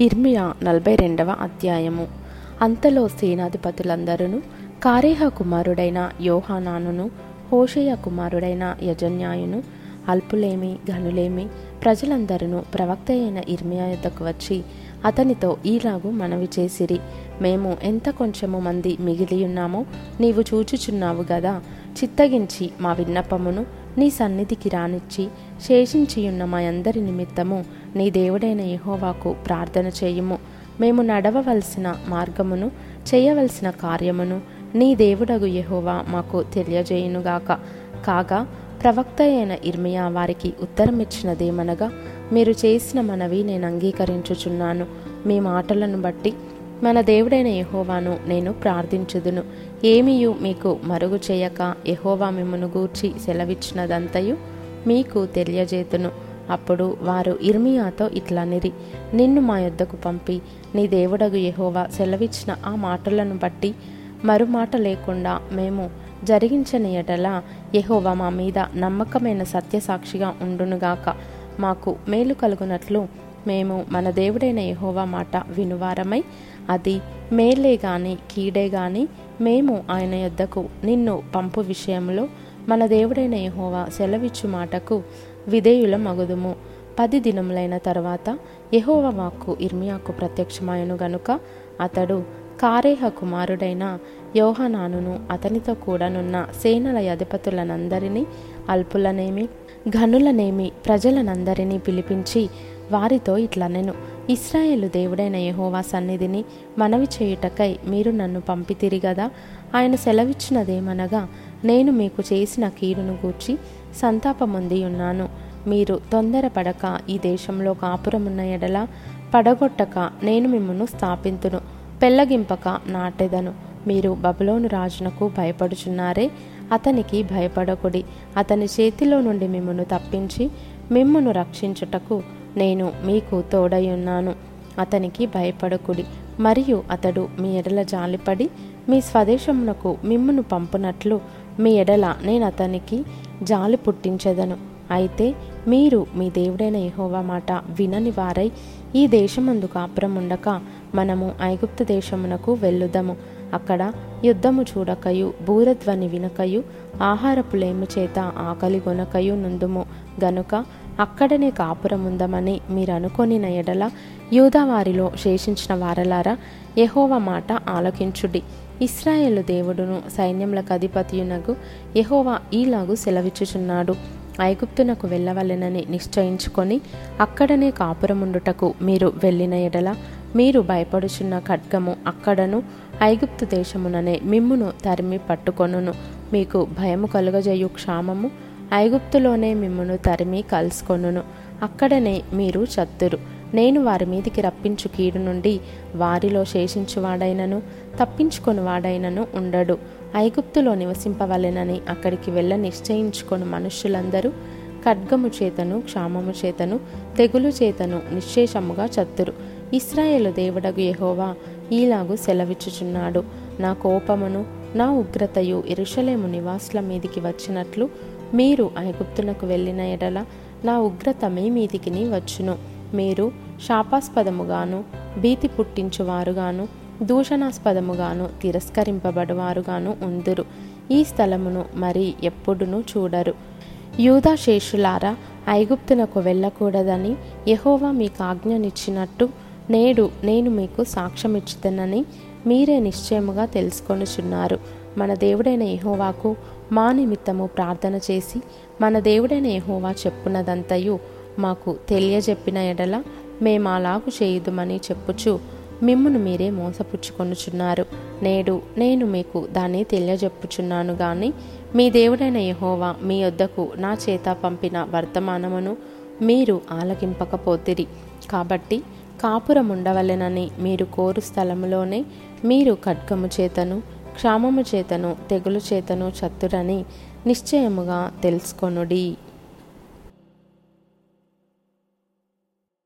ఇర్మియా నలభై రెండవ అధ్యాయము. అంతలో సేనాధిపతులందరూ కారేహ కుమారుడైన యోహానానును హోషయ కుమారుడైన యజన్యాయును అల్పులేమి ఘనులేమి ప్రజలందరూ ప్రవక్త అయిన ఇర్మియా యొద్దకు వచ్చి అతనితో ఈలాగు మనవి చేసిరి. మేము ఎంత కొంచెము మంది మిగిలి ఉన్నామో నీవు చూచుచున్నావు గదా. చిత్తగించి మా విన్నపమును నీ సన్నిధికి రానిచ్చి శేషించియున్న మా అందరి నిమిత్తము నీ దేవుడైన యహోవాకు ప్రార్థన చేయుము. మేము నడవవలసిన మార్గమును చేయవలసిన కార్యమును నీ దేవుడగు యహోవా మాకు తెలియజేయునుగాక. కాగా ప్రవక్త అయిన ఇర్మియా వారికి ఉత్తరమిచ్చినదేమనగా మీరు చేసిన మనవి నేను అంగీకరించుచున్నాను. మీ మాటలను బట్టి మన దేవుడైన యహోవాను నేను ప్రార్థించుదును. ఏమియు మీకు మరుగు చేయక యహోవా మిమ్మను గూర్చి సెలవిచ్చినదంతయు మీకు తెలియజేతును. అప్పుడు వారు ఇర్మియాతో ఇట్లనిరి నిన్ను మా యొద్దకు పంపి నీ దేవుడగు యహోవా సెలవిచ్చిన ఆ మాటలను బట్టి మరుమాట లేకుండా మేము జరిగించని ఎడల యహోవా మా మీద నమ్మకమైన సత్యసాక్షిగా ఉండునుగాక మాకు మేలు కలుగునట్లు మేము మన దేవుడైన యహోవా మాట వినువారమై అది మేలే గాని కీడే గాని మేము ఆయన యొద్దకు నిన్ను పంపు విషయంలో మన దేవుడైన యహోవా సెలవిచ్చు మాటకు విధేయుల మగుదుము పది దినములైన తర్వాత యెహోవా వాక్కు ఇర్మియాకు ప్రత్యక్షమాయను గనుక అతడు కారేహ కుమారుడైన యోహనానును అతనితో కూడానున్న సేనల అధిపతులనందరినీ అల్పులనేమి ఘనులనేమి ప్రజలనందరినీ పిలిపించి వారితో ఇట్లనెను. ఇస్రాయేలు దేవుడైన యహోవా సన్నిధిని మనవి చేయుటకై మీరు నన్ను పంపితిరి గదా? ఆయన సెలవిచ్చినదేమనగా నేను మీకు చేసిన కీడును గూర్చి సంతాపమొంది ఉన్నాను మీరు తొందరపడక ఈ దేశంలో కాపురమున్న ఎడల పడగొట్టక నేను మిమ్మను స్థాపింతును పెళ్ళగింపక నాటెదను. మీరు బబులోను రాజునకు భయపడుచున్నారే అతనికి భయపడకుడి. అతని చేతిలో నుండి మిమ్మను తప్పించి మిమ్మును రక్షించుటకు నేను మీకు తోడయున్నాను అతనికి భయపడకుడి. మరియు అతడు మీ ఎడల జాలిపడి మీ స్వదేశమునకు మిమ్మును పంపునట్లు మీ ఎడల నేను అతనికి జాలి పుట్టించెదను. అయితే మీరు మీ దేవుడైన యెహోవా మాట వినని వారై ఈ దేశమందు కాపురముండక మనము ఐగుప్తు దేశమునకు వెళ్ళుదము. అక్కడ యుద్ధము చూడకయు బూరధ్వని వినకయు ఆహారపు లేము చేత ఆకలి గొనకయు నుందుము గనుక అక్కడనే కాపురముందమని మీరు అనుకొనిన ఎడల యూదావారిలో శేషించిన వారలారా యహోవ మాట ఆలకించుడి. ఇస్రాయేలు దేవుడును సైన్యములకు అధిపతియునకు యెహోవా ఈలాగు సెలవిచ్చుచున్నాడు. ఐగుప్తునకు వెళ్ళవలెనని నిశ్చయించుకొని అక్కడనే కాపురముండుటకు మీరు వెళ్ళిన ఎడల మీరు భయపడుచున్న ఖడ్గము అక్కడను ఐగుప్తు దేశముననే మిమ్మును తరిమి పట్టుకొనును. మీకు భయము కలుగజేయు క్షామము ఐగుప్తులోనే మిమ్మును తరిమి కలుసుకొనును. అక్కడనే మీరు చత్తురు. నేను వారి మీదికి రప్పించు కీడు నుండి వారిలో శేషించువాడైనను తప్పించుకొని వాడైనను ఉండడు. ఐగుప్తులో నివసింపవలెనని అక్కడికి వెళ్ళ నిశ్చయించుకొని మనుష్యులందరూ. ఖడ్గము చేతను క్షామము చేతను తెగులు చేతను నిశ్శేషముగా చత్తురు. ఇస్రాయేలు దేవుడగు యహోవా ఈలాగు సెలవిచ్చుచున్నాడు. నా కోపమును నా ఉగ్రతయు ఎరుషలేము నివాసుల మీదికి వచ్చినట్లు మీరు ఐగుప్తునకు వెళ్ళిన ఎడల నా ఉగ్రత మీ మీదికిని వచ్చును. మీరు శాపాస్పదముగాను భీతి పుట్టించువారుగాను దూషణాస్పదముగాను తిరస్కరింపబడువారుగాను ఉందురు. ఈ స్థలమును మరి ఎప్పుడునూ చూడరు. యూదా శేషులారా ఐగుప్తునకు వెళ్ళకూడదని యహోవా మీకు ఆజ్ఞనిచ్చినట్టు నేడు నేను మీకు సాక్ష్యమిచ్చుతానని మీరే నిశ్చయముగా తెలుసుకొనిచున్నారు. మన దేవుడైన యహోవాకు మా నిమిత్తము ప్రార్థన చేసి మన దేవుడైన యహోవా చెప్పున్నదంతయు మాకు తెలియజెప్పిన ఎడల మేము అలాగు చేయుదుమని చెప్పుచు మిమ్మును మీరే మోసపుచ్చుకొనుచున్నారు. నేడు నేను మీకు దాన్ని తెలియజెప్పుచున్నాను గాని మీ దేవుడైన యహోవా మీ యొద్దకు నా చేత పంపిన వర్తమానమును మీరు ఆలకింపకపోతిరి. కాబట్టి కాపురముండవలెనని మీరు కోరు స్థలములోనే మీరు ఖడ్గము చేతను క్షామము చేతను తెగులు చేతను చత్తురని నిశ్చయముగా తెలుసుకొనుడి.